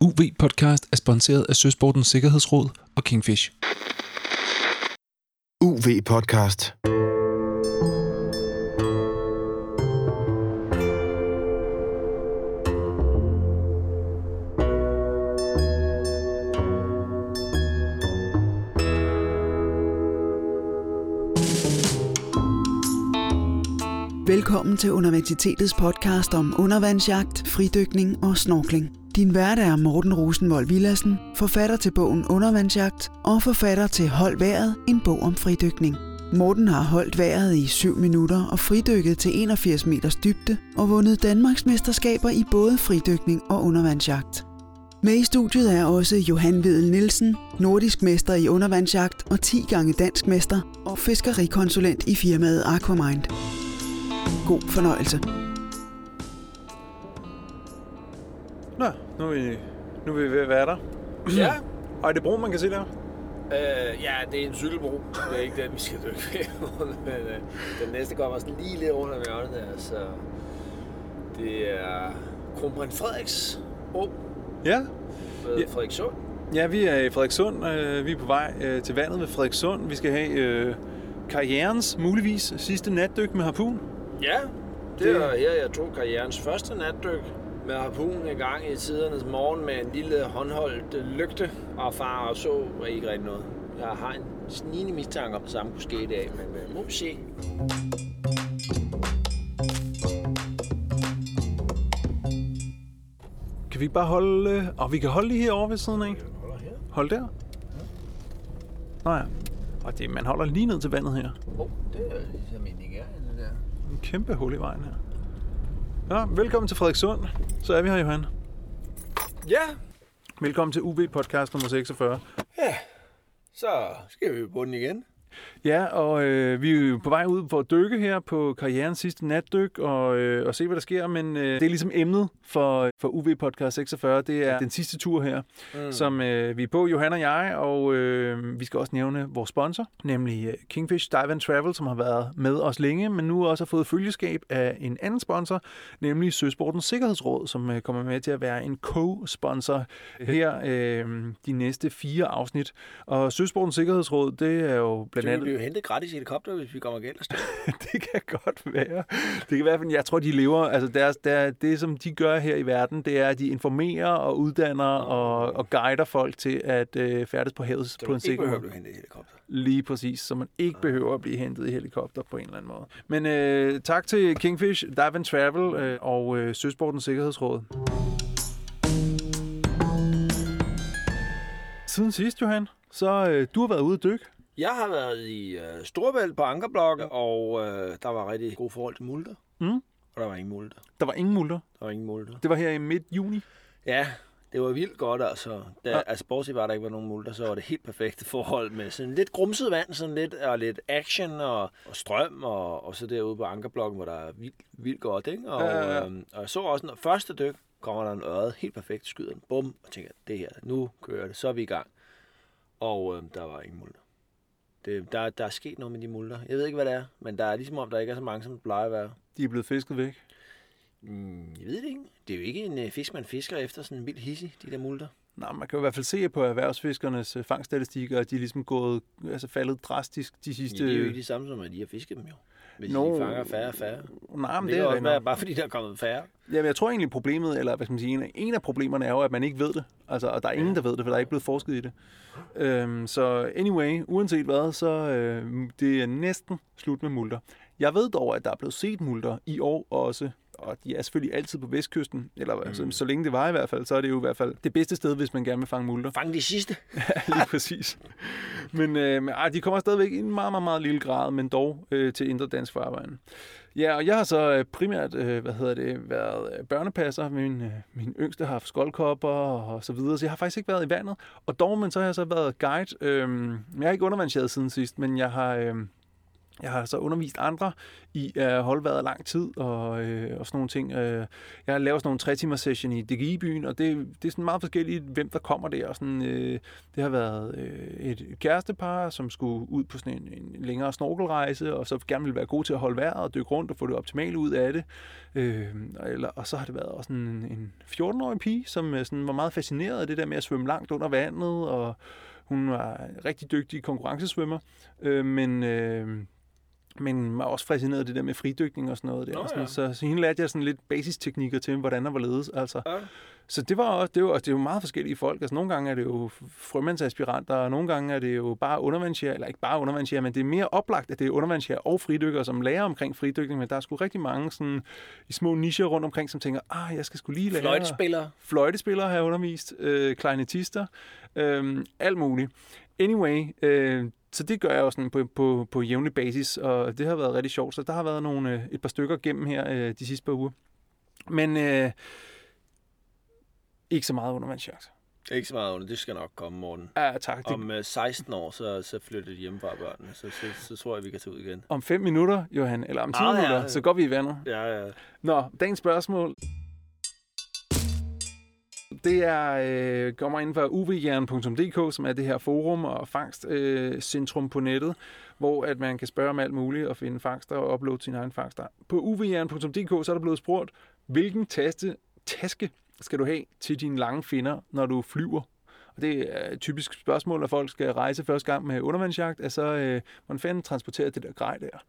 UV-podcast er sponsoreret af Søsportens Sikkerhedsråd og Kingfish. UV Podcast. Velkommen til Universitetets podcast om undervandsjagt, fridykning og snorkling. Din vært er Morten Rosenvold Villassen, forfatter til bogen Undervandsjagt og forfatter til Hold vejret, en bog om fridykning. Morten har holdt vejret i 7 minutter og fridykket til 81 meters dybde og vundet Danmarks mesterskaber i både fridykning og undervandsjagt. Med i studiet er også Johan Vedel Nielsen, nordisk mester i undervandsjagt og 10 gange dansk mester og fiskerikonsulent i firmaet Aquamind. God fornøjelse. Nu er vi, nu er vi ved at være der. Ja, Og er det bro, man kan se der? øh, ja, det er en cykelbro. Det er ikke den, vi skal dykke ved. Men øh, den næste kommer sådan lige lidt under hjørnet der, så det er kronprins Frederiks bro Ja. ved Ja. Frederikssund. Ja, vi er i Frederikssund. Øh, Vi er på vej øh, til vandet ved Frederikssund. Vi skal have øh, karrierens, muligvis, sidste natdyk med harpun. Ja, det, Det- er her, jeg tog karrierens første natdyk med harpun en gang i tidernes morgen med en lille håndholdt lygte og far og så ikke rigtig noget. Jeg har en snigende mistanke om det samme kunne ske i dag, men øh, må vi se. Kan vi bare holde... øh, Og vi kan holde lige herovre ved siden af. Holder her. Hold der. Nå ja. Og det, man holder lige ned til vandet her. Åh, oh, det er ligesom en ikke er, det der. En kæmpe hul i vejen her. Ja, velkommen til Frederikssund. Så er vi her, Johan. Ja, Velkommen til UV podcast nummer 46. så skal vi på den igen. Ja, og øh, vi er jo på vej ud for at dykke her på karrierens sidste natdyk og, øh, og se, hvad der sker. Men øh, det er ligesom emnet for, for UV Podcast 46. Det er den sidste tur her, mm. som øh, vi er på, Johan og jeg. Og øh, vi skal også nævne vores sponsor, nemlig øh, Kingfish Dive and Travel, som har været med os længe, men nu også har fået følgeskab af en anden sponsor, nemlig Søsportens Sikkerhedsråd, som øh, kommer med til at være en co-sponsor her øh, de næste fire afsnit. Og Søsportens Sikkerhedsråd, det er jo blandt andet... bliver hentet gratis i helikopter, hvis vi kommer galt det kan godt være. Det kan være, jeg tror, de lever, altså deres, der, det, som de gør her i verden, det er, at de informerer og uddanner og, og guider folk til at øh, færdes på havet Så på en ikke sikker behøver måde. blive hentet i helikopter. Lige præcis, så man ikke behøver at blive hentet i helikopter på en eller anden måde. Men øh, tak til Kingfish, Dive and Travel øh, og øh, Søsportens Sikkerhedsråd. Siden sidst, Johan, så øh, du har været ude at dykke. Jeg har været i uh, Storbælt på Ankerblokke, og uh, der var rigtig god forhold til multer. Mm. Og der var ingen multer. Der var ingen multer. Der var ingen multer. Det var her i midt juni. Ja, det var vildt godt altså. Da, Ja. Altså bortset var, der ikke var nogen multer, så var det helt perfekte forhold med sådan lidt grumset vand, sådan lidt, og lidt action og, og strøm, og, og så derude på Ankerblokken, hvor der er vildt, vildt godt, ikke? Og, Ja, ja, ja. Øhm, og jeg så også, når første dyk kommer der en øret, helt perfekt skyder den, bum, og tænker, det her, nu kører det, så er vi i gang. Og øhm, der var ingen multer. Det, der, der er sket noget med de multer. Jeg ved ikke, hvad det er, men der er ligesom om, der ikke er så mange, som det plejer at være. De er blevet fisket væk. Mm, jeg ved det ikke. Det er jo ikke en øh, fisk, man fisker efter sådan en vild hissig, de der multer. Nej, man kan jo i hvert fald se på erhvervsfiskernes øh, fangststatistikker, at de er ligesom gået, altså faldet drastisk de Ja, sidste... det er jo ikke det samme som, at de har fisket dem jo. Hvis Nå. de fanger færre og færre. Nej, men det, det, kan er også være, bare fordi der er kommet færre. Jamen, jeg tror egentlig problemet, eller hvad skal man sige, en af, en af problemerne er jo, at man ikke ved det. Altså, og der er ingen, der ved det, for der er ikke blevet forsket i det. Øhm, så anyway, uanset hvad, så øh, det er næsten slut med multer. Jeg ved dog, at der er blevet set multer i år også, og de er selvfølgelig altid på vestkysten, eller mm. så, så længe det var i hvert fald, så er det jo i hvert fald det bedste sted, hvis man gerne vil fange multer. Fang de sidste. Lige præcis. Men, øh, men ej, de kommer stadigvæk i en meget, meget, meget lille grad, men dog øh, til indre dansk farvand. Ja, og jeg har så øh, primært, øh, hvad hedder det, været øh, børnepasser. Min, øh, min yngste har haft skoldkopper og så videre, så jeg har faktisk ikke været i vandet. Og dog, men så har jeg så været guide. Øh, jeg har ikke undervandsjaget siden sidst, men jeg har... Øh, jeg har så undervist andre i øh, at holde vejret lang tid og, øh, og sådan nogle ting. Øh, jeg har lavet sådan nogle tre timers session i DGI-byen, og det, det er sådan meget forskelligt, hvem der kommer der. Og sådan, øh, det har været øh, et kærestepar, som skulle ud på sådan en, en længere snorkelrejse, og så gerne ville være gode til at holde vejret og dykke rundt og få det optimale ud af det. Øh, eller, og så har det været også en, en 14-årig pige, som øh, sådan var meget fascineret af det der med at svømme langt under vandet, og hun var en rigtig dygtig konkurrencesvømmer, øh, men... Øh, men var også fascineret af det der med fridykning og sådan noget der. Nå, sådan, ja. så, så hende lærte jeg sådan lidt basisteknikker til, hvordan og hvorledes. Altså. Ja. Så det var også, det jo, det jo meget forskellige folk. Altså, nogle gange er det jo frømandsaspiranter, og nogle gange er det jo bare undervandsjæger, eller ikke bare undervandsjæger, men det er mere oplagt, at det er undervandsjæger og fridykkere, som lærer omkring fridykning, men der er sgu rigtig mange sådan, i små nicher rundt omkring, som tænker, ah, jeg skal skulle lige lære... Fløjtespillere. Fløjtespillere har jeg undervist, øh, kleinetister, øh, alt muligt. Anyway, øh, så det gør jeg jo sådan på, på, på jævnlig basis, og det har været rigtig sjovt. Så der har været nogle, øh, et par stykker gennem her øh, de sidste par uger. Men øh, ikke så meget undervandsjagt. Ikke så meget under. Det skal nok komme, Morten. Ja, tak. Det, Om øh, 16 år, så, så flytter de hjemme fra børnene. Så, så, så tror jeg, vi kan tage ud igen. om fem minutter, Johan, eller om 10 Ah, ja, minutter, ja. så går vi i vandet. Ja, ja. Nå, dagens spørgsmål. Det er, øh, kommer inden for uvjern.dk, som er det her forum og fangstcentrum øh, på nettet, hvor at man kan spørge om alt muligt og finde fangster og uploade sine egne fangster. På uvjern.dk så er der blevet spurgt, hvilken taste, taske skal du have til dine lange finder, når du flyver? Og det er et typisk spørgsmål, når folk skal rejse første gang med undervandsjagt, altså, øh, hvordan fanden transporterer det der grej der?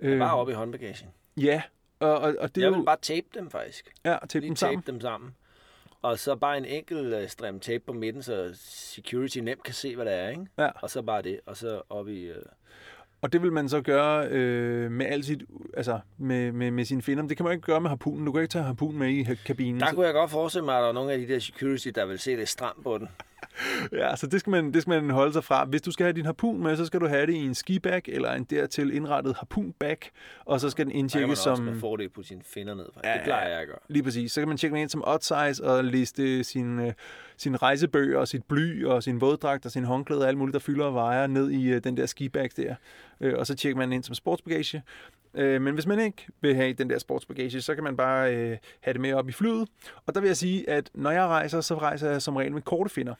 Øh, Bare op i håndbagagen. Ja, og, og, og det Jeg jo... vil bare tape dem, faktisk. Ja, til Lige dem tape sammen. dem sammen. Og så bare en enkelt uh, strem tape på midten, så security nemt kan se, hvad det er, ikke? Ja. Og så bare det. Og så op i... Uh... Og det vil man så gøre øh, med alt sit, altså med, med, med sine finder. Det kan man ikke gøre med harpunen. Du kan ikke tage harpunen med i kabinen. Der kunne jeg godt forestille mig, at der er nogle af de der security, der vil se det stramt på den. Ja, så det skal, man, det skal man holde sig fra. Hvis du skal have din harpun med, så skal du have det i en skibag eller en dertil indrettet harpunbag, og så skal den man indtjekkes også som... med fordel på sine finder ned. Ja, Ja, det plejer jeg at gøre. Lige præcis. Så kan man tjekke den ind som odd size og liste sin, øh, sin rejsebøger og sit bly og sin våddragt og sin håndklæde og alt muligt, der fylder og vejer ned i øh, den der skibag der. Øh, og så tjekker man ind som sportsbagage. Øh, men hvis man ikke vil have den der sportsbagage, så kan man bare øh, have det med op i flyet. Og der vil jeg sige, at når jeg rejser, så rejser jeg som regel med korte finder.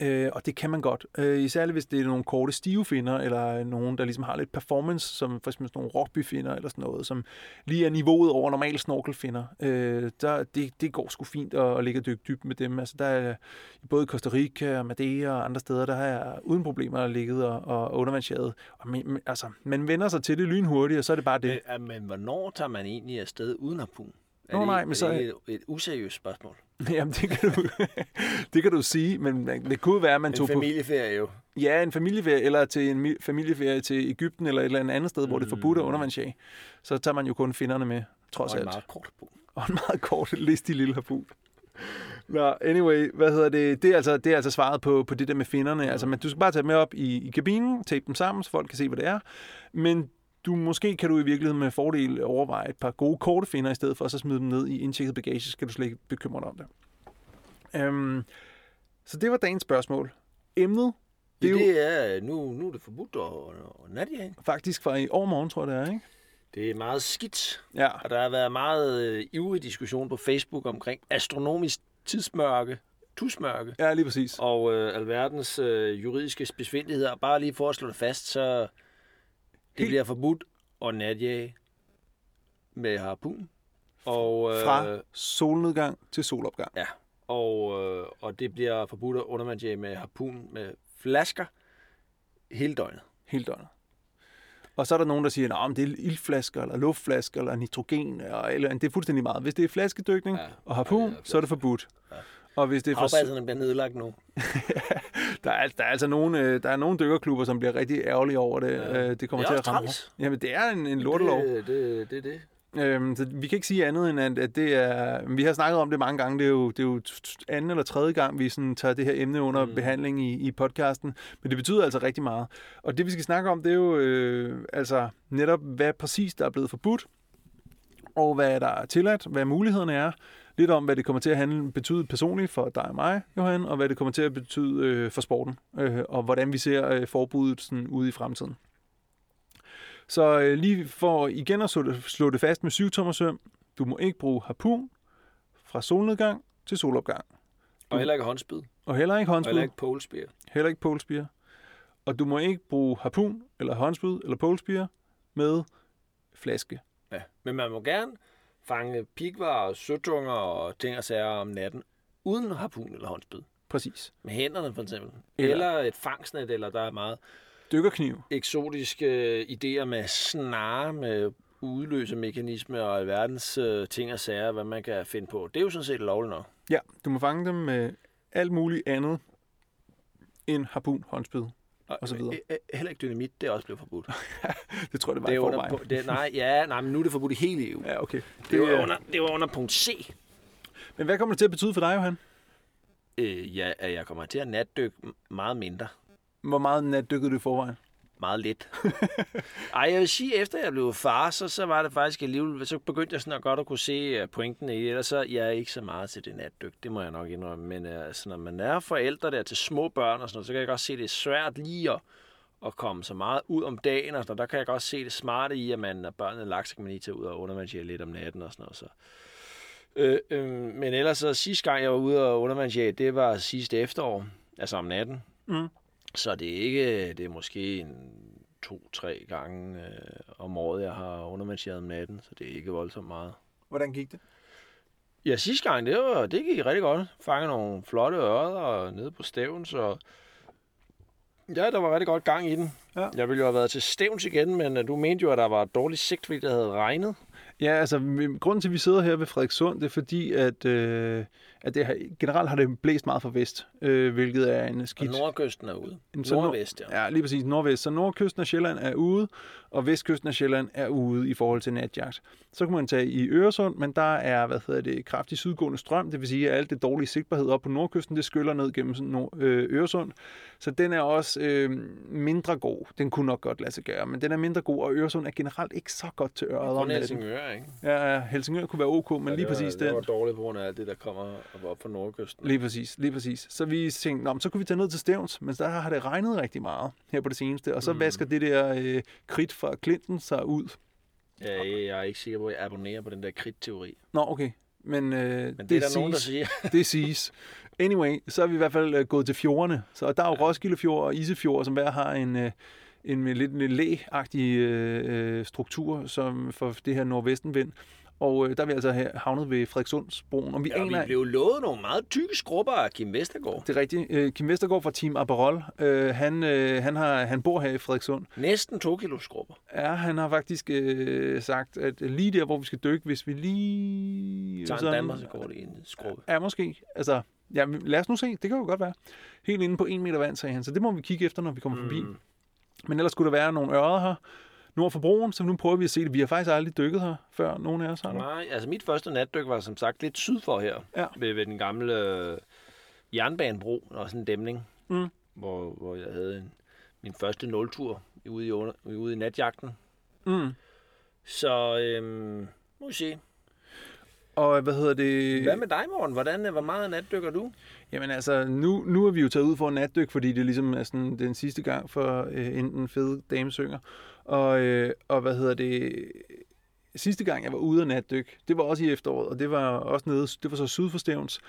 Øh, og det kan man godt. Øh, især hvis det er nogle korte stive finder, eller nogen, der ligesom har lidt performance, som for eksempel sådan nogle rugbyfinder, eller sådan noget, som lige er niveauet over normal snorkelfinder. Øh, der, det, det går sgu fint at, at ligge og dykke dybt med dem. Altså, der er i både Costa Rica og Madeira og andre steder, der har jeg uden problemer ligget og, og undervandsjaget. Og men, altså, man vender sig til det lynhurtigt, og så er det bare det. Men, men hvornår tager man egentlig afsted uden harpun? Er Nå, det, nej, men er så- det et, et useriøst spørgsmål? Jamen, det kan, du, det kan du sige, men det kunne være, at man En tog på familieferie jo. Ja, en familieferie, eller til en mi- familieferie til Ægypten, eller et eller andet sted, mm. hvor det er forbudt at undervandsjage. Så tager man jo kun finderne med, trods Og en alt. meget kort harpun. Og en meget kort, listig lille harpun. Nå, anyway, hvad hedder det? Det er altså, det er altså svaret på, på det der med finderne. Altså, men du skal bare tage dem med op i, i kabinen, tape dem sammen, så folk kan se, hvad det er. Men du, måske kan du i virkeligheden med fordel overveje et par gode korte finder, i stedet for at så smide dem ned i indtjekket bagage, skal du slet ikke bekymre dig om det. Øhm, så det var dagens spørgsmål. Emnet, det Det det er nu, nu er det forbudt at, at natjage. faktisk fra i overmorgen, tror jeg det er, ikke? Det er meget skidt. Ja, Og der har været meget øh, ivrig diskussion på Facebook omkring astronomisk tidsmørke, tusmørke ja lige præcis. og øh, alverdens øh, juridiske besvindeligheder. Bare lige for at slå det fast, så det bliver forbudt at natjage med harpun. Og, øh, Fra solnedgang til solopgang. Ja, og, øh, og det bliver forbudt at undervandsjage med harpun med flasker hele døgnet. hele døgnet. Og så er der nogen, der siger, at det er ildflasker, eller luftflasker, eller nitrogen, eller, eller det er fuldstændig meget. Hvis det er flaskedykning Ja, og harpun, ja, så er det forbudt. Ja. Og hvis det er for, bliver nedlagt nu. der, er, der er altså nogle, øh, der er nogle dykkerklubber, som bliver rigtig ærgerlige over det. Ja. Ja. Det kommer Det til at ramme. træls. Jamen, det er en, en lortelov. Det, det, det, det. Øhm, så vi kan ikke sige andet end, at, at det er... Vi har snakket om det mange gange. Det er jo, det er jo anden eller tredje gang, vi sådan tager det her emne under mm. behandling i, i podcasten. Men det betyder altså rigtig meget. Og det, vi skal snakke om, det er jo øh, altså netop, hvad præcis der er blevet forbudt, og hvad der er tilladt, hvad mulighederne er. Lidt om, hvad det kommer til at handle, betyde personligt for dig og mig, Johan, og hvad det kommer til at betyde øh, for sporten, øh, og hvordan vi ser øh, forbuddet sådan, ude i fremtiden. Så øh, lige for igen at slå det, slå det fast med 7 tommer søm, du må ikke bruge harpun fra solnedgang til solopgang. Og heller ikke håndspid. Og heller ikke Og håndspyd, heller ikke polespear. heller ikke polespire. Og du må ikke bruge harpun, eller håndspyd, eller polespire med flaske. Ja. Men man må gerne fange pigvar og søtunger og ting og sager om natten, uden harpun eller håndspid. Præcis. Med hænderne for eksempel. Eller- Eller, et fangstnet, eller der er meget Dykkerkniv. eksotiske idéer med snare, med udløsemekanisme og alverdens øh, ting og sager, hvad man kan finde på. Det er jo sådan set lovligt nok. Ja, du må fange dem med alt muligt andet end harpun, håndspyd. Og så videre. øh, øh, Heller ikke dynamit, det er også blevet forbudt. Det tror jeg, det var Det er under, pu- det, nej, ja, nej, men nu er det forbudt i hele EU. Ja, okay. Det var, er- under, det var under punkt C. Men hvad kommer det til at betyde for dig, Johan? Øh, ja, jeg kommer til at natdykke meget mindre. Hvor meget nat dykkede du i forvejen? Meget lidt. Ej, jeg vil sige, efter jeg blev far, så, så var det faktisk alligevel, så begyndte jeg sådan at godt at kunne se øh, pointen i. Ellers så jeg er ikke så meget til det natdyk, det må jeg nok indrømme. Men øh, altså, når man er forældre der til små børn og sådan noget, så kan jeg godt se, det er svært lige at, at komme så meget ud om dagen. Og sådan. Der kan jeg godt se det smarte i, at man, når børnene er lagt, så kan man lige tage ud og undervandsere lidt om natten og sådan noget. Så. Øh, øh, men ellers så sidste gang, jeg var ude og undervandsere, det var sidste efterår, altså om natten. Mm. Så det er ikke, det er måske en to-tre gange øh, om året, jeg har undervandseret om natten, så det er ikke voldsomt meget. Hvordan gik det? Ja, sidste gang, det, var, det gik rigtig godt. Fange nogle flotte ørder nede på stævn, så ja, der var rigtig godt gang i den. Ja. Jeg ville jo have været til stævns igen, men øh, du mente jo, at der var dårligt sigt, fordi det havde regnet. Ja, altså grunden til, at vi sidder her ved Frederikssund, det er fordi, at, øh, at det har, generelt har det blæst meget fra vest, øh, hvilket er en Og skidt... nordkysten er ude. Så Nord og nord- vest, ja. Ja, lige præcis. Nordvest. Så nordkysten af Sjælland er ude, og vestkysten af Sjælland er ude i forhold til natjagt. Så kan man tage i Øresund, men der er, hvad hedder det, kraftig sydgående strøm. Det vil sige, at alt det dårlige sigtbarhed op på nordkysten, det skyller ned gennem sådan nord, øh, Øresund. Så den er også øh, mindre god. Den kunne nok godt lade sig gøre, men den er mindre god, og Øresund er generelt ikke så godt til øret Kun. Helsingør, ikke? Ja, Helsingør kunne være ok, men Ja, lige præcis var, den. Det var dårligt på grund af alt det, der kommer op fra nordkysten. Lige præcis, lige præcis. Så vi tænkte, Nå, så kunne vi tage ned til Stævns, men der har det regnet rigtig meget her på det seneste, og så mm. Vasker det der øh, kridt fra Clinton sig ud. Ja, jeg er ikke sikker på, at jeg abonnerer på den der krit-teori. Nå, okay. Men, øh, Men det, det er der nogen, der siger. det siges. Anyway, så er vi i hvert fald øh, gået til fjordene. Så der er jo Ja. Roskilde Fjord og Isefjord, som hver har en, øh, en med lidt en læ-agtig øh, øh, struktur som for det her nordvestenvind. Og øh, der er vi altså her havnet ved Frederikssundsbroen. Og vi Ja, aner, vi blev lovet nogle meget tykke skrubber af Kim Vestergaard. det er rigtigt. Øh, Kim Vestergaard fra Team Aperol, øh, han, øh, han, har, han bor her i Frederikssund. Næsten to kilo skrubber. Ja, han har faktisk øh, sagt, at lige der, hvor vi skal dykke, hvis vi lige... Tager en Danmarks rekord i en skrubbe. Ja, måske. Altså, ja, lad os nu se. Det kan jo godt være. Helt inde på en meter vand, sagde han. Så det må vi kigge efter, når vi kommer mm. forbi. Men ellers skulle der være nogle ørder her nord for broen, så nu prøver vi at se det. Vi har faktisk aldrig dykket her før, nogen af os har. Nej, altså mit første natdyk var som sagt lidt syd for her. Ja. Ved, ved den gamle øh, jernbanebro, og sådan en dæmning. Mm. Hvor, hvor jeg havde en, min første nultur ude i, under, ude i natjagten. Mm. Så øhm, må vi se. Og hvad hedder det? Hvad med dig, Morten? Hvordan, øh, hvor meget natdykker du? Jamen altså, nu, nu er vi jo taget ud for en natdyk, fordi det ligesom er sådan den sidste gang for øh, enten fede damesynger. Og, øh, og hvad hedder det? Sidste gang, jeg var ude at natdykke, det var også i efteråret, og det var også nede, det var så syd for Stævns.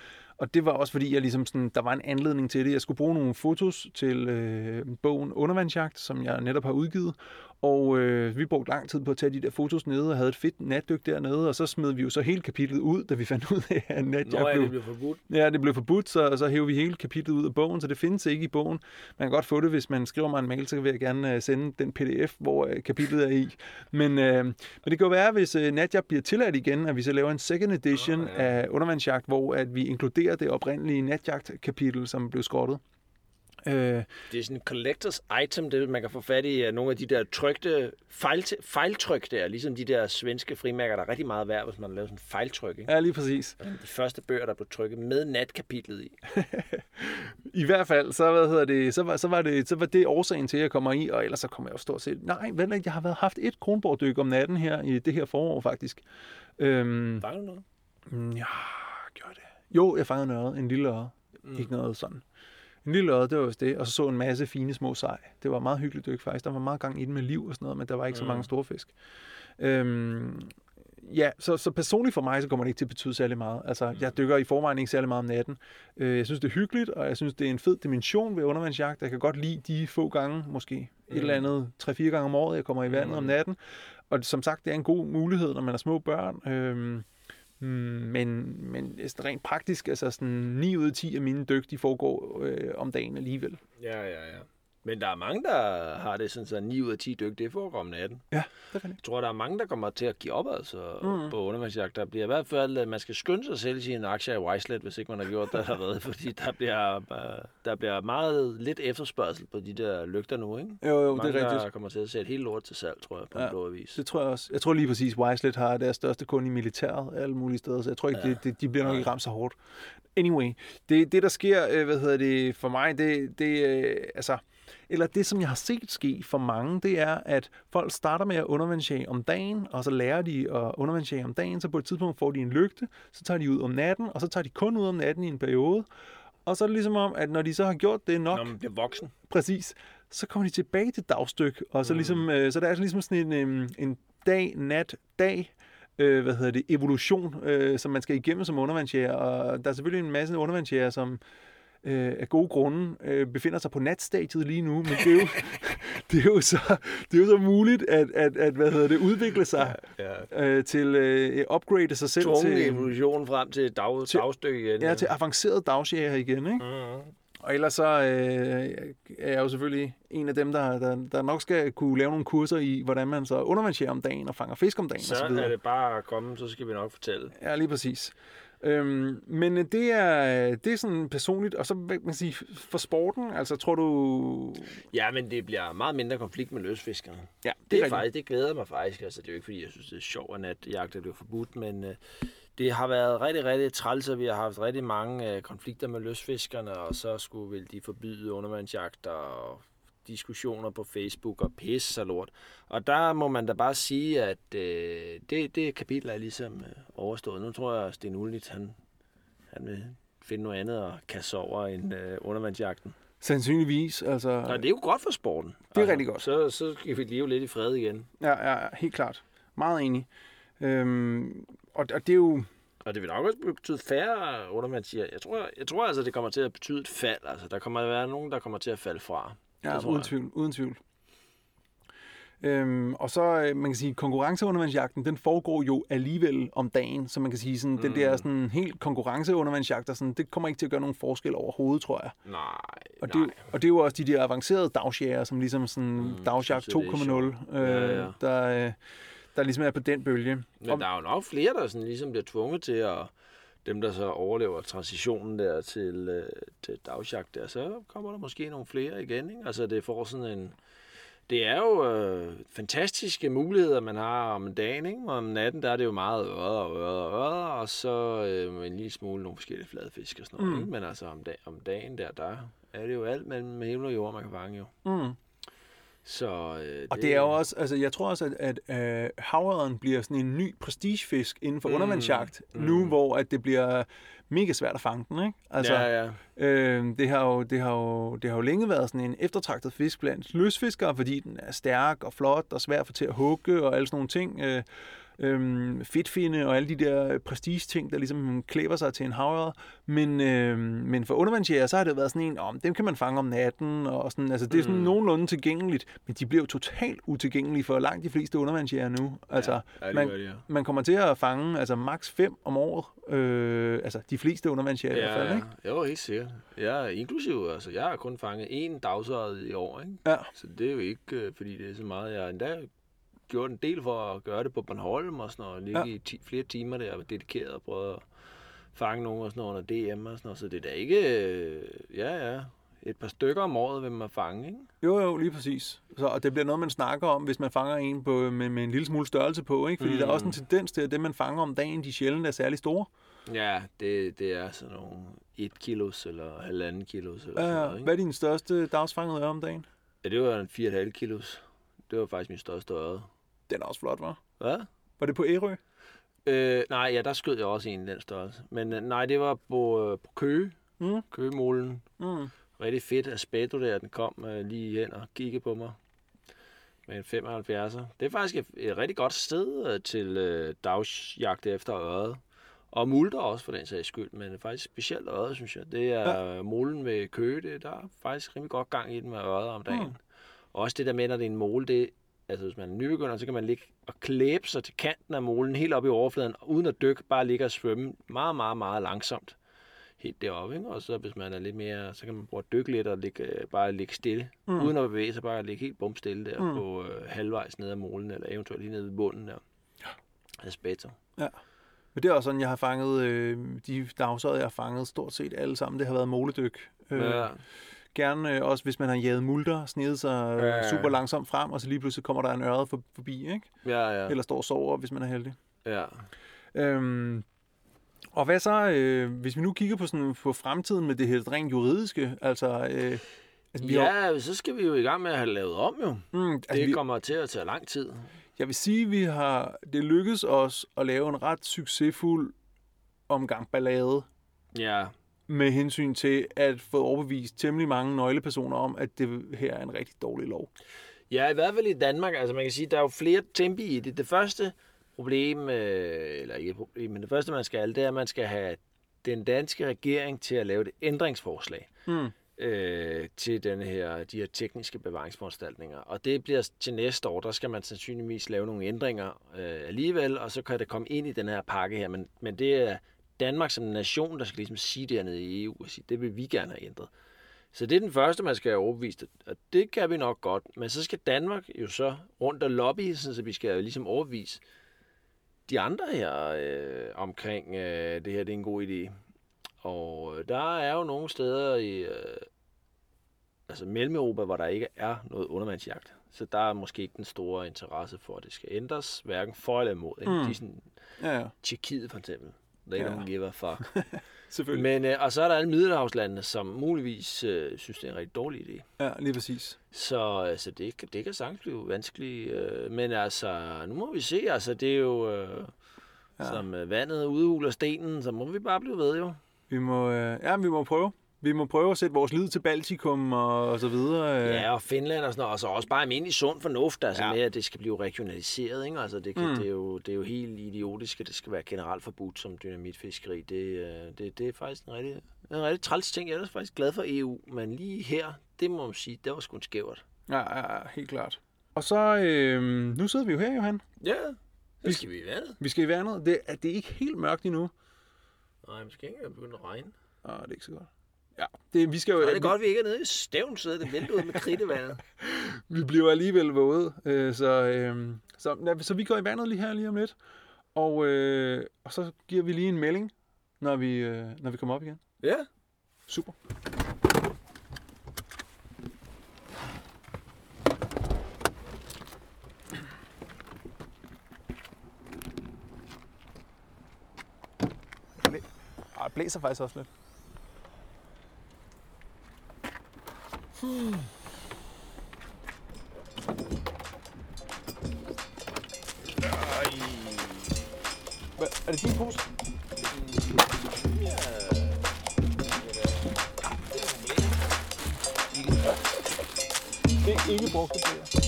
Og det var også fordi, jeg ligesom sådan, der var en anledning til det. Jeg skulle bruge nogle fotos til øh, bogen Undervandsjagt, som jeg netop har udgivet. Og øh, vi brugte lang tid på at tage de der fotos nede, og havde et fedt natdyk dernede, og så smed vi jo så hele kapitlet ud, da vi fandt ud af, at natjagt er blev det blevet forbudt? Ja, det blev forbudt, så, så hæver vi hele kapitlet ud af bogen, så det findes ikke i bogen. Man kan godt få det, hvis man skriver mig en mail, så vil jeg gerne uh, sende den pdf, hvor uh, kapitlet er i. Men, uh, men det kan jo være, hvis uh, Natjab bliver tilladt igen, at vi så laver en second edition oh, ja. ja. af Undervandsjagt, hvor at vi inkluderer det oprindelige Natjagt-kapitel, som blev skrottet. Uh, Det er sådan en collectors item, det man kan få fat i af nogle af de der trykte, fejl, fejltryk der, ligesom de der svenske frimærker, der er rigtig meget værd, hvis man laver sådan en fejltryk. Ikke? ja, lige præcis. De første bøger, der blev trykket med natkapitlet i. I hvert fald, så, hvad hedder det, så, var, så, var det, så var det årsagen til, at jeg kommer i, og ellers så kommer jeg jo stort set... Nej, vel, jeg har været, haft et kronborgdyk om natten her i det her forår, faktisk. Øhm, Var du noget? Mm, Ja, det. Jo, jeg fangede noget. En lille øre. Mm. Ikke noget sådan. En lille ørred, det var også det. Og så så en masse fine små sej. Det var meget hyggeligt dyk faktisk. Der var meget gang i den med liv og sådan noget, men der var ikke så Mm. mange store fisk. Øhm, ja, så, så personligt for mig, så kommer det ikke til at betyde særlig meget. Altså, jeg dykker i forvejen ikke særlig meget om natten. Øh, jeg synes, det er hyggeligt, og jeg synes, det er en fed dimension ved undervandsjagt. Jeg kan godt lide de få gange, måske et Mm. eller andet 3-4 gange om året, jeg kommer i vandet Mm. om natten. Og som sagt, det er en god mulighed, når man er små børn. Mm, Mm, men, men sådan rent praktisk, altså sådan 9 ud af 10 af mine dygtige foregår øh, om dagen alligevel. Ja, ja, ja. Men der er mange, der har det sådan, så 9 ud af 10 dyk, det foregår om natten. Ja, det kan det. Jeg tror, der er mange, der kommer til at give op altså, Mm. på undervandsjagt. Der bliver i hvert fald, at man skal skynde sig at sælge sine aktier i Wiselet, hvis ikke man har gjort det allerede, fordi der bliver, øh, der bliver meget lidt efterspørgsel på de der lygter nu, ikke? Jo, jo, mange, det er rigtigt. der kommer til at sætte helt lort til salg, tror jeg, på Ja. en blå avis. Det tror jeg også. Jeg tror lige præcis, Wiselet har deres største kunde i militæret alle mulige steder, så jeg tror ikke, Ja. det, det, de bliver nok ikke ramt så hårdt. Anyway, det, det der sker, øh, hvad hedder det, for mig, det, det øh, altså, eller det, som jeg har set ske for mange, det er, at folk starter med at undervandsjage om dagen, og så lærer de at undervandsjage om dagen, så på et tidspunkt får de en lygte, så tager de ud om natten, og så tager de kun ud om natten i en periode, og så er det ligesom om, at når de så har gjort det nok, Når man bliver voksen. Præcis. Så kommer de tilbage til dagstyk, og så, Mm. ligesom, øh, så der er ligesom sådan en, øh, en dag, nat, dag, øh, hvad hedder det, evolution, øh, som man skal igennem som undervandsjæger, og der er selvfølgelig en masse undervandsjæger, som øh, af gode grunde øh, befinder sig på natstadiet lige nu, men det er jo, det er jo, så, det er jo så muligt at, at, at hvad hedder det, udvikle sig Ja. øh, til øh, upgrade sig selv Tvungen til, evolution frem til dag, til- dagstykke igen. ja, til avanceret dagsjæger igen, ikke? Mm. Og ellers så øh, er jeg jo selvfølgelig en af dem, der, der, der nok skal kunne lave nogle kurser i, hvordan man så undervandsjærer om dagen og fanger fisk om dagen Så og så er det bare at komme, så skal vi nok fortælle. Ja, lige præcis. Øhm, men øh, det er, det er sådan personligt, og så hvad kan man sige, for sporten, altså tror du... Ja, men det bliver meget mindre konflikt med løsfiskerne. Ja, det, Det, er er faktisk, det glæder mig faktisk. Altså, det er jo ikke, fordi jeg synes, det er sjovt, at natjagt er blevet forbudt, men øh, det har været rigtig, rigtig træls, og vi har haft rigtig mange øh, konflikter med løsfiskerne, og så skulle vel de forbyde undervandsjagt og diskussioner på Facebook og pis og lort. Og der må man da bare sige, at øh, det, det kapitel er ligesom øh, overstået. Nu tror jeg, at Sten Ullit, han, han vil finde noget andet at kaste over end øh, undervandsjagten. Sandsynligvis, altså... Og det er jo godt for sporten. Det er rigtig godt. Så, så skal vi leve lidt i fred igen. Ja, ja, ja, helt klart. Meget enig. Øhm, og, og det er jo... Og det vil nok også betyde færre undervandsjæger. Jeg tror, jeg tror altså, det kommer til at betyde et fald. Altså, der kommer at være nogen, der kommer til at falde fra. Ja, tror uden jeg. tvivl, uden tvivl. Øhm, og så, øh, man kan sige, konkurrenceundervandsjagten, den foregår jo alligevel om dagen, så man kan sige, sådan, mm. den der sådan, helt konkurrenceundervandsjagter, sådan, det kommer ikke til at gøre nogen forskel overhovedet, tror jeg. Nej, Og det, er nej. og det er jo også de der avancerede dagsjæger, som ligesom sådan mm, Mm, dagsjagt synes jeg, det er 2.0, øh, Ja, ja. Der, øh, der ligesom er på den bølge. Men der er jo nok flere, der sådan ligesom bliver tvunget til at dem, der så overlever transitionen der til, øh, til dagsjagt der, så kommer der måske nogle flere igen. Ikke? Altså det får sådan en... Det er jo øh, fantastiske muligheder, man har om dagen. Ikke? Om natten, der er det jo meget ørder og ørder og ørder, og så øh, en lille smule nogle forskellige fladfisk og sådan noget. Mm. Ikke? Men altså om, dag, om dagen der, der er det jo alt mellem himmel og jord, man kan fange jo. Mm. Så, øh, Og det er jo også, altså jeg tror også, at, at øh, havørden bliver sådan en ny prestigefisk inden for mm. Undervandsjagt, mm. nu hvor at det bliver mega svært at fange den, ikke? Altså, ja, ja. Øh, det, har jo, det, har jo, det har jo længe været sådan en eftertragtet fisk blandt løsfiskere, fordi den er stærk og flot og svær at få til at hugge og alle sådan nogle ting. Øh, øh, fedtfinde og alle de der prestige-ting, der ligesom klæber sig til en havørred. Men, øh, men for undervandsjæger, så har det været sådan en, om dem kan man fange om natten, og sådan, altså det er sådan Mm. nogenlunde tilgængeligt, men de bliver jo totalt utilgængelige for langt de fleste undervandsjæger nu. Altså, ja, det man, gør de, ja. man kommer til at fange altså maks 5 om året, øh, altså de fleste undervandsjæger i hvert fald, ikke? Ja, jo, helt sikkert. Jeg er inklusiv, altså jeg har kun fanget én dagsøjet i år, ikke? Ja. Så det er jo ikke, øh, fordi det er så meget. Jeg endda gjort en del for at gøre det på Bornholm og sådan noget. Ligge Ja. i ti, flere timer der og dedikeret og prøvet at fange nogen og sådan noget under DM og sådan noget. Så det er da ikke, øh, ja ja, et par stykker om året vil man fange, ikke? Jo, jo, lige præcis. Så, og det bliver noget, man snakker om, hvis man fanger en på, med, med en lille smule størrelse på, ikke? Fordi mm. der er også en tendens til, at det, man fanger om dagen, de sjældent er særlig store. Ja, det, det er sådan nogle 1 kilos eller halvanden kilos eller Ja, sådan noget, ikke? Hvad er din største dagsfangede øre om dagen? Ja, det var en 4,5 kilos. Det var faktisk min største øret. Den er også flot, var. Hvad? Var det på Ærø? Øh, nej, ja, der skød jeg også en den størrelse. Men øh, nej, det var på, øh, på Køge, Mm. Køgemolen. Mm. rigtig fedt aspetto der, den kom øh, lige hen og kiggede på mig med en 75'er. Det er faktisk et, et rigtig godt sted øh, til øh, dagsjagt efter øret. Og multer også for den sags skyld, men faktisk specielt øret, synes jeg. Det er ja. molen ved Køge, det, der er faktisk rimelig godt gang i den med øret om dagen. Mm. Også det der med, når det er en mole, det, altså hvis man er nybegynder, så kan man ligge og klæbe sig til kanten af molen helt op i overfladen, uden at dykke, bare ligge og svømme meget, meget, meget langsomt helt deroppe. Ikke? Og så hvis man er lidt mere, så kan man prøve at dykke lidt og ligge, øh, bare ligge stille, mm. uden at bevæge sig, bare ligge helt bumstille der mm. på øh, halvvejs ned ad molen, eller eventuelt lige nede ved bunden der. Ja. Aspeto. Ja. Men det er også sådan, jeg har fanget, øh, de dagsøjer, jeg har fanget stort set alle sammen, det har været moledyk. Øh, ja. Gerne øh, også, hvis man har jaget multer, snedet sig øh, ja, ja. super langsomt frem, og så lige pludselig kommer der en øret for, forbi, ikke? Ja, ja. Eller står og sover, hvis man er heldig. Ja. Øhm, og hvad så, øh, hvis vi nu kigger på, sådan, på fremtiden med det her rent juridiske, altså... Øh, altså vi ja, har... så skal vi jo i gang med at have lavet om jo. Mm, altså det vi... kommer til at tage lang tid. Jeg vil sige, at vi har, det lykkedes os at lave en ret succesfuld omgang ballade. Ja. Med hensyn til at få overbevist temmelig mange nøglepersoner om, at det her er en rigtig dårlig lov. Ja, i hvert fald i Danmark. Altså man kan sige, der er jo flere tempi i det. Det første problem, øh, eller ikke problem, men det første man skal, det er, at man skal have den danske regering til at lave et ændringsforslag. Mm øh, til denne her, de her tekniske bevaringsforanstaltninger. Og det bliver til næste år, der skal man sandsynligvis lave nogle ændringer øh, alligevel, og så kan det komme ind i den her pakke her. Men, men det er Danmark som nation, der skal ligesom sige dernede i EU, og sige, det vil vi gerne have ændret. Så det er den første, man skal have overbevist, og det kan vi nok godt. Men så skal Danmark jo så rundt og lobby, så vi skal ligesom overbevise de andre her øh, omkring, øh, det her det er en god idé. Og øh, der er jo nogle steder i øh, altså Mellem-Europa, hvor der ikke er noget undervandsjagt. Så der er måske ikke den store interesse for, at det skal ændres, hverken for eller imod. Mm. De sådan, ja, ja. Tjekkiet for eksempel. They ja. don't give a fuck. Selvfølgelig. Men, øh, og så er der alle middelhavslandene, som muligvis øh, synes, det er en rigtig dårlig idé. Ja, lige præcis. Så altså, det, det kan sagtens blive vanskeligt. Øh, men altså, nu må vi se. Altså, det er jo... Øh, ja. Som øh, vandet udhuler stenen, så må vi bare blive ved jo. Vi må, øh, ja, vi må prøve. Vi må prøve at sætte vores lid til Baltikum og, og så videre. Øh. Ja, og Finland og sådan noget. Og så også bare almindelig sund fornuft, altså ja. med, at det skal blive regionaliseret. Ikke? Altså, det, kan, mm. det, er jo, det er jo helt idiotisk, at det skal være generelt forbudt som dynamitfiskeri. Det, øh, det, det er faktisk en rigtig, en rigtig træls ting. Jeg er faktisk glad for EU, men lige her, det må man sige, det var sgu en skævert. Ja, ja, helt klart. Og så, øh, nu sidder vi jo her, Johan. Ja, vi skal vi i vandet. Vi skal i vandet. Det, er, det er ikke helt mørkt endnu. Nej, måske ikke begynde at regne. Nej, det er ikke så godt. Ja, det, vi skal jo... Så er det godt, at vi ikke er nede i stævn, så det vælter ud med kridtevandet. vi bliver alligevel våde, øh, så, øh, så, ja, så vi går i vandet lige her lige om lidt. Og, øh, og så giver vi lige en melding, når vi, øh, når vi kommer op igen. Ja. Super. det blæser faktisk også lidt. Hmm. Hvad, er det din pose? Ja. Det er ikke brugte blæer.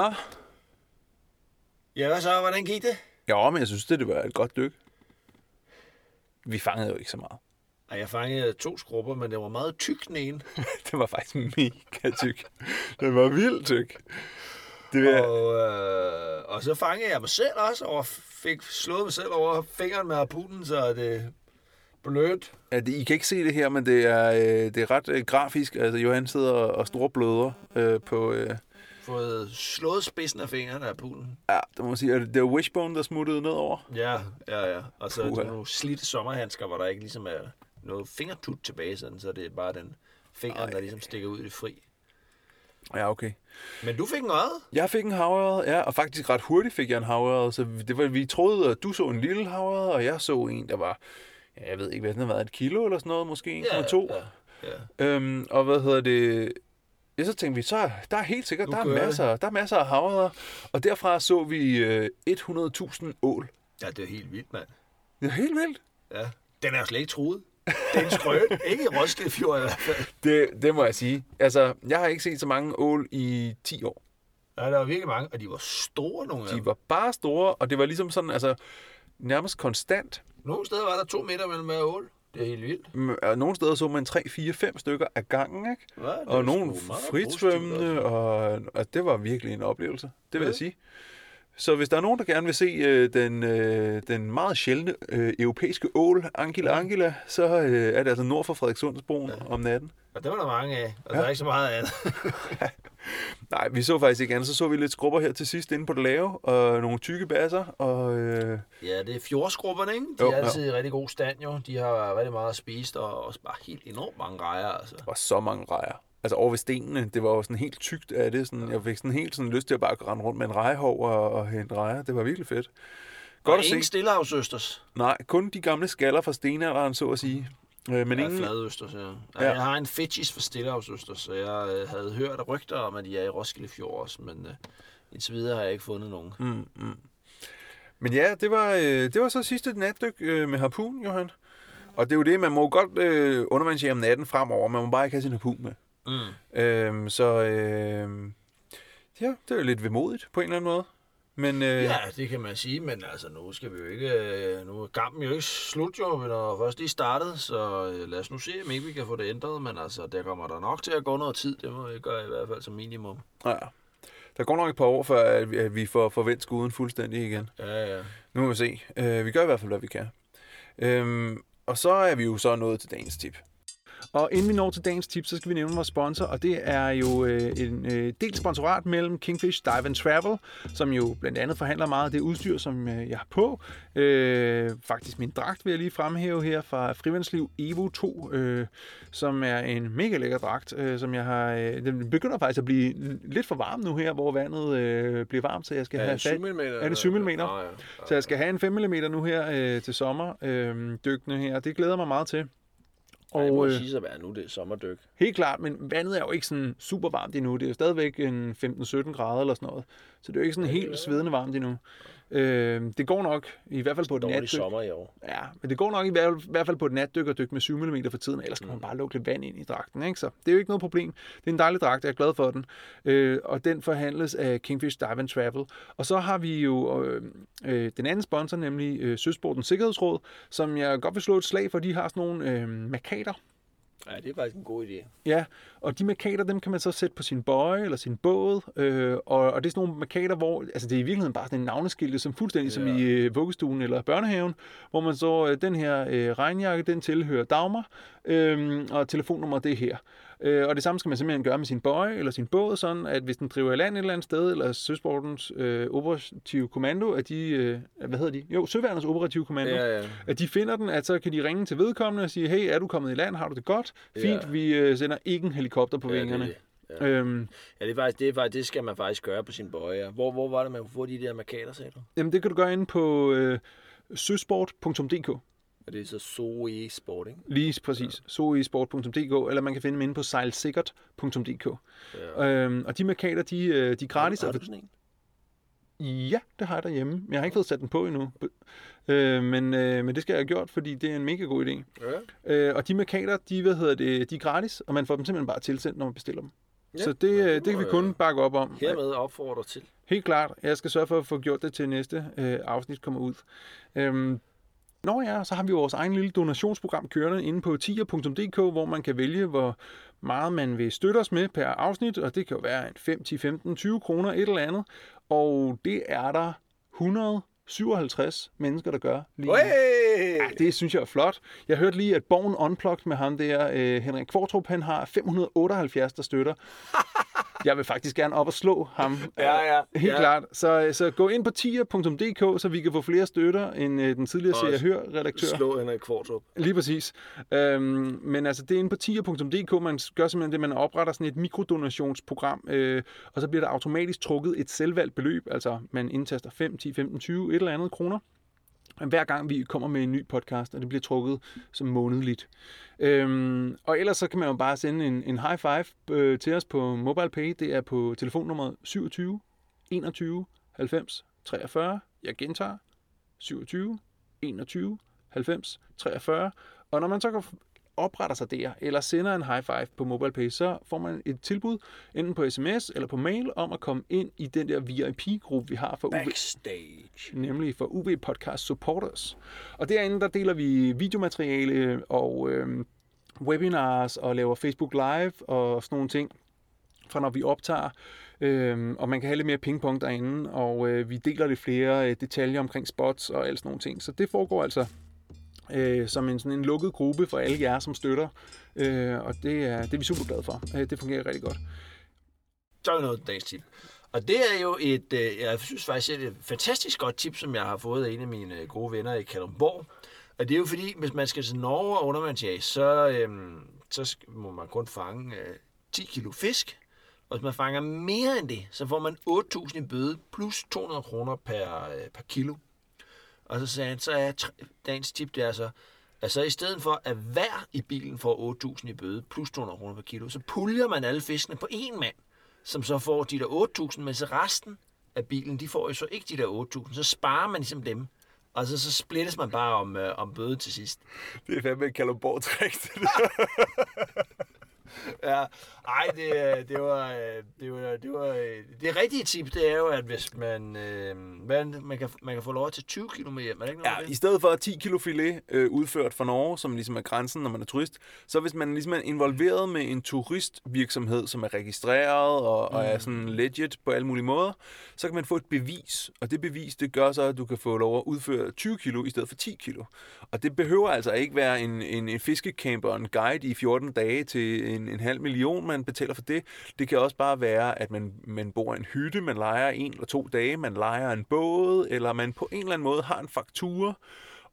Nå. Ja, hvad så? Hvordan gik det? Ja, men jeg synes, det, det var et godt dyk. Vi fangede jo ikke så meget. Ej, jeg fangede to skrubber, men det var meget tyk den ene. det var faktisk mega tyk. det var vildt tyk. Det var... og, øh, og så fangede jeg mig selv også, og fik slået mig selv over fingeren med harpunen, så det blødt. Ja, det, I kan ikke se det her, men det er, øh, det er ret øh, grafisk. Altså, Johan sidder og, og store bløder øh, på, øh, fået slået spidsen af fingrene af poolen. Ja, det må man sige. Det er wishbone, der smuttede nedover. Ja, ja, ja. Og så er nogle slidte sommerhandsker, hvor der ikke ligesom er noget fingertut tilbage, sådan, så det er bare den finger, Ej. der ligesom stikker ud i det fri. Ja, okay. Men du fik en øjet. Jeg fik en havørred, ja, og faktisk ret hurtigt fik jeg en havørred, så det var, vi troede, at du så en lille havørred, og jeg så en, der var, ja, jeg ved ikke, hvad den har været, et kilo eller sådan noget, måske 1,2. Ja, ja. Øhm, og hvad hedder det, ja, så tænkte vi, så der er helt sikkert, Nu der er, masser, der er masser af havørreder, og derfra så vi øh, 100.000 ål. ja, det er helt vildt, mand. Det er helt vildt. Ja. Den er slet ikke truet. Det er en skrøn. ikke i Roskilde Fjord i hvert fald. Det, det må jeg sige. Altså, jeg har ikke set så mange ål i 10 år. Ja, der var virkelig mange, og de var store nogle af De var bare store, og det var ligesom sådan, altså, nærmest konstant. Nogle steder var der to meter mellem hver ål. Det er helt vildt. Mm, og Nogle steder så man 3, 4, 5 stykker af gangen, ikke? Ja, Og nogle positivt, altså. og, og det var virkelig en oplevelse, det vil Ja. jeg sige. Så hvis der er nogen, der gerne vil se øh, den, øh, den meget sjældne øh, europæiske ål, Angela Angela, så øh, er det altså nord for Frederikssundsbroen ja. om natten. Og det var der mange af, og Ja. der er ikke så meget andet. Nej, vi så faktisk ikke andet. Så så vi lidt skrubber her til sidst inde på det lave, og nogle tykke basser, og øh, Ja, det er fjordskrupperne, ikke? De Jo, er jo. altid i rigtig god stand, jo. De har rigtig meget spist, og også bare helt enormt mange rejer, altså. var så mange rejer. Altså over ved stenene, det var jo sådan helt tykt af det. Sådan, jeg fik sådan helt sådan lyst til at bare rende rundt med en rejehov og, og hente rejer. Det var virkelig fedt. Godt og at ingen se. stillehavsøsters. Nej, kun de gamle skaller fra stenalderen, så at sige. Øh, men Ja, ingen... fladøsters, ja. ja. Jeg har en fetish for stillehavsøsters, så jeg øh, havde hørt rygter om, at de er i Roskilde Fjord også, men øh, indtil videre har jeg ikke fundet nogen. Mm, mm. Men ja, det var, øh, det var så sidste natdyk øh, med harpun, Johan. Og det er jo det, man må godt øh, undervandsjære om natten fremover, man må bare ikke have sin harpun med. Mm. Øhm, så øh, ja, det er jo lidt vemodigt på en eller anden måde. Men øh, Ja, det kan man sige, men altså nu skal vi jo ikke, øh, nu er kampen jo ikke slut jo, når først lige startet, så øh, lad os nu se, om ikke vi kan få det ændret, men altså der kommer der nok til at gå noget tid, det må vi gøre i hvert fald som minimum. ja, der går nok et par år, før at vi, får forventet skuden fuldstændig igen. Ja, ja. Nu må vi se. Øh, vi gør i hvert fald, hvad vi kan. Øhm, og så er vi jo så nået til dagens tip. Og inden vi når til dagens tip, så skal vi nævne vores sponsor, og det er jo øh, en øh, del sponsorat mellem Kingfish Dive and Travel, som jo blandt andet forhandler meget af det udstyr, som øh, jeg har på. Øh, faktisk min dragt vil jeg lige fremhæve her fra Frivandsliv Evo 2, øh, som er en mega lækker dragt, øh, som jeg har... Øh, den begynder faktisk at blive lidt for varm nu her, hvor vandet øh, bliver varmt, så jeg skal have fat... mm? Er det 7 mm? Ja, ja. Så jeg skal have en 5 mm nu her øh, til sommer, øh, dykkende her. Det glæder mig meget til. Og, det må øh, sige at være nu, det er sommerdyk. Helt klart, men vandet er jo ikke sådan super varmt endnu. Det er jo stadigvæk en 15-17 grader eller sådan noget. Så det er jo ikke sådan helt svedende varmt endnu. Øh, det går nok, i hvert fald på et natdyk. sommer i år. Ja, men det går nok i hvert, i hvert fald på et natdyk at dykke med 7 mm for tiden, ellers kan man bare lukke lidt vand ind i dragten. Ikke? Så det er jo ikke noget problem. Det er en dejlig dragt, jeg er glad for den. Øh, og den forhandles af Kingfish Dive and Travel. Og så har vi jo øh, øh, den anden sponsor, nemlig øh, Søsportens Sikkerhedsråd, som jeg godt vil slå et slag for. De har sådan nogle øh, markader, Ja, det er faktisk en god idé. Ja, og de markader, dem kan man så sætte på sin bøje eller sin båd, øh, og, og det er sådan nogle markader, hvor, altså det er i virkeligheden bare sådan en navneskilte, som fuldstændig ja. som i øh, vuggestuen eller børnehaven, hvor man så, øh, den her øh, regnjakke, den tilhører Dagmar, øh, og telefonnummer det er her. Øh, og det samme skal man simpelthen gøre med sin bøje eller sin båd, sådan at hvis den driver i land et eller andet sted, eller Søsportens øh, operative kommando, at de, øh, hvad hedder de? Jo, Søværnets operative kommando Ja, ja. at de finder den, at så kan de ringe til vedkommende og sige, hey, er du kommet i land, har du det godt? Fint, Ja. vi øh, sender ikke en helikopter på Ja, er vingerne. det. Ja. Øhm, Ja, det, er faktisk, det, er faktisk, det skal man faktisk gøre på sin bøje. Hvor, hvor var det, man kunne få de der markader, sagde du? jamen, det kan du gøre inde på øh, søsport.dk. Og det er så Zoe Sport, ikke? Lige præcis. Ja. eller man kan finde dem inde på sejlsikkert.dk. Ja. Øhm, og de markader, de, øh, de er gratis. Har du sådan en? Ja, det har jeg derhjemme. Men jeg har ikke fået sat den på endnu. Øh, men, øh, men det skal jeg have gjort, fordi det er en mega god idé. Ja. Øh, og de markader, de, hvad hedder det, de er gratis, og man får dem simpelthen bare tilsendt, når man bestiller dem. Ja. Så det, øh, det kan vi kun bakke op om. Hermed opfordrer til. Helt klart. Jeg skal sørge for at få gjort det til næste øh, afsnit kommer ud. Øhm, Nå ja, så har vi vores egen lille donationsprogram kørende inde på tier.dk, hvor man kan vælge, hvor meget man vil støtte os med per afsnit, og det kan jo være en 5, 10, 15, 20 kroner, et eller andet. Og det er der 157 mennesker, der gør lige. Hey! Ja, det synes jeg er flot. Jeg hørte lige, at Borgen Unplugged med ham der, øh, Henrik Kvartrup, han har 578, der støtter. jeg vil faktisk gerne op og slå ham. Ja, ja. Helt ja. klart. Så, så gå ind på tier.dk, så vi kan få flere støtter end øh, den tidligere Og serie Hør-redaktør. Slå Henrik Kvartrup. Lige præcis. Øhm, men altså, det er inde på tier.dk, man gør simpelthen det, man opretter sådan et mikrodonationsprogram, øh, og så bliver der automatisk trukket et selvvalgt beløb, altså man indtaster 5, 10, 15, 20, et eller andet kroner, hver gang vi kommer med en ny podcast, og det bliver trukket som månedligt. Øhm, og ellers så kan man jo bare sende en, en high five øh, til os på MobilePay. Det er på telefonnummeret 27 21 90 43. Jeg gentager. 27 21 90 43. Og når man så opretter sig der, eller sender en high five på MobilePay, så får man et tilbud, enten på sms eller på mail, om at komme ind i den der VIP-gruppe, vi har for UV. Backstage. Nemlig for UV Podcast Supporters. Og derinde, der deler vi videomateriale og øh, webinars og laver Facebook Live og sådan nogle ting fra når vi optager. Øhm, og man kan have lidt mere pingpong derinde, og øh, vi deler lidt flere øh, detaljer omkring spots og alt sådan nogle ting. Så det foregår altså øh, som en, sådan en lukket gruppe for alle jer, som støtter. Øh, og det er, det er vi super glade for. Øh, det fungerer rigtig godt. Så er der noget dagens tip. Og det er jo et, øh, jeg synes faktisk, et fantastisk godt tip, som jeg har fået af en af mine øh, gode venner i Kalundborg. Og det er jo fordi, hvis man skal til Norge og undervandsjage, så, øh, så må man kun fange øh, 10 kilo fisk. Og hvis man fanger mere end det, så får man 8.000 i bøde plus 200 kroner per, øh, per kilo. Og så sagde han, så er dagens tip, det er så, altså i stedet for at hver i bilen får 8.000 i bøde plus 200 kroner per kilo, så puljer man alle fiskene på én mand, som så får de der 8.000, men så resten af bilen, de får jo så ikke de der 8.000, så sparer man ligesom dem. Og så, så splittes man bare om, øh, om bøde til sidst. Det er fandme et Kalundborg-træk, ja, ej, det, det var, det var, det var, det rigtige tip, det er jo, at hvis man, øh, man, man, kan, man kan få lov tage 20 km med hjem, er det ikke noget Ja, det? i stedet for 10 kilo filet øh, udført fra Norge, som ligesom er grænsen, når man er turist, så hvis man ligesom er involveret med en turistvirksomhed, som er registreret og, mm. og er sådan legit på alle mulige måder, så kan man få et bevis, og det bevis, det gør så, at du kan få lov at udføre 20 kilo i stedet for 10 kilo. Og det behøver altså ikke være en, en, en fiskecamper og en guide i 14 dage til en, en halv million, man betaler for det. Det kan også bare være, at man, man bor i en hytte, man leger en eller to dage, man leger en båd, eller man på en eller anden måde har en faktur,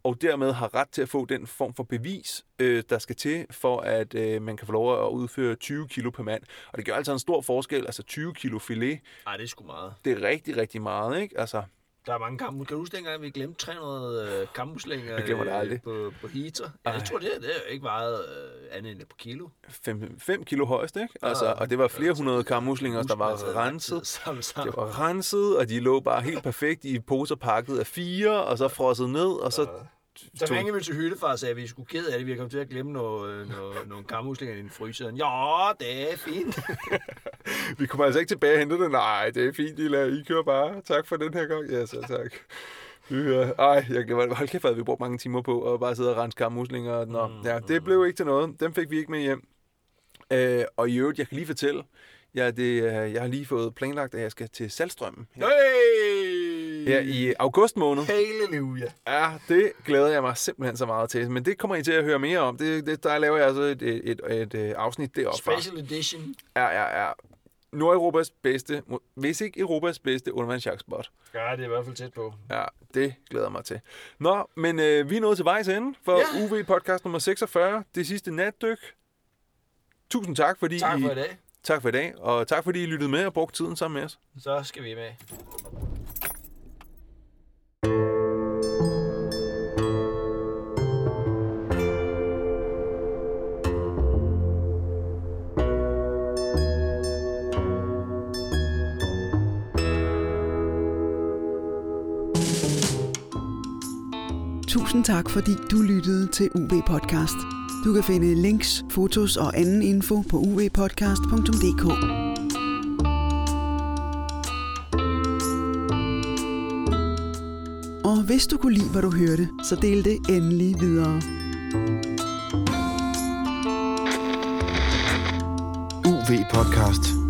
og dermed har ret til at få den form for bevis, øh, der skal til, for at øh, man kan få lov at udføre 20 kilo per mand. Og det gør altså en stor forskel, altså 20 kilo filet, Nej, det er sgu meget. det er rigtig, rigtig meget, ikke? Altså, Der er mange kammus. Kan du huske dengang, vi glemte 300 øh, kammuslinger Jeg glemmer det aldrig. på, på heater? Ja, jeg Ej. tror, det, er- det er jo ikke meget øh, andet end par kilo. 5 kilo højst, ikke? Altså, og det var flere hundrede kammuslinger, der var renset. altid Sammen, sammen. Det var renset, og de lå bare helt perfekt i poser pakket af fire, og så frosset ned, og så... Så ringede vi til hyttefar og sagde, at vi skulle ked af det. Vi kommet til at glemme noget, noget, nogle kammuslinger i din fryser. Ja, det er fint. Vi kommer altså ikke tilbage og hente det. Nej, det er fint, I, lader, I kører bare. Tak for den her gang. Ja, så tak. Hører. Ej, jeg glemmer Hold kæft, at vi brugte mange timer på at bare sidde og rense kammuslinger. Nå, ja, det blev ikke til noget. Dem fik vi ikke med hjem. Øh, og i øvrigt, jeg kan lige fortælle, ja, det, øh, jeg har lige fået planlagt, at jeg skal til Salstrømmen Hey! Her i august måned. Halleluja. Ja, det glæder jeg mig simpelthen så meget til. Men det kommer I til at høre mere om. Det, det, der laver jeg altså et, et, et, et, et afsnit deroppe. Special edition. Ja, ja, ja. Nordeuropas bedste, hvis ikke Europas bedste undervandsjagtspot. Ja, det er i hvert fald tæt på. Ja, det glæder mig til. Nå, men øh, vi er nået til vejs ende for Ja. UV podcast nummer 46. Det sidste natdyk. Tusind tak, fordi Tak for I, i dag. tak for i dag, og tak fordi I lyttede med og brugte tiden sammen med os. Så skal vi med. Tusind tak, fordi du lyttede til UV Podcast. Du kan finde links, fotos og anden info på uvpodcast.dk. Og hvis du kunne lide, hvad du hørte, så del det endelig videre. UV Podcast.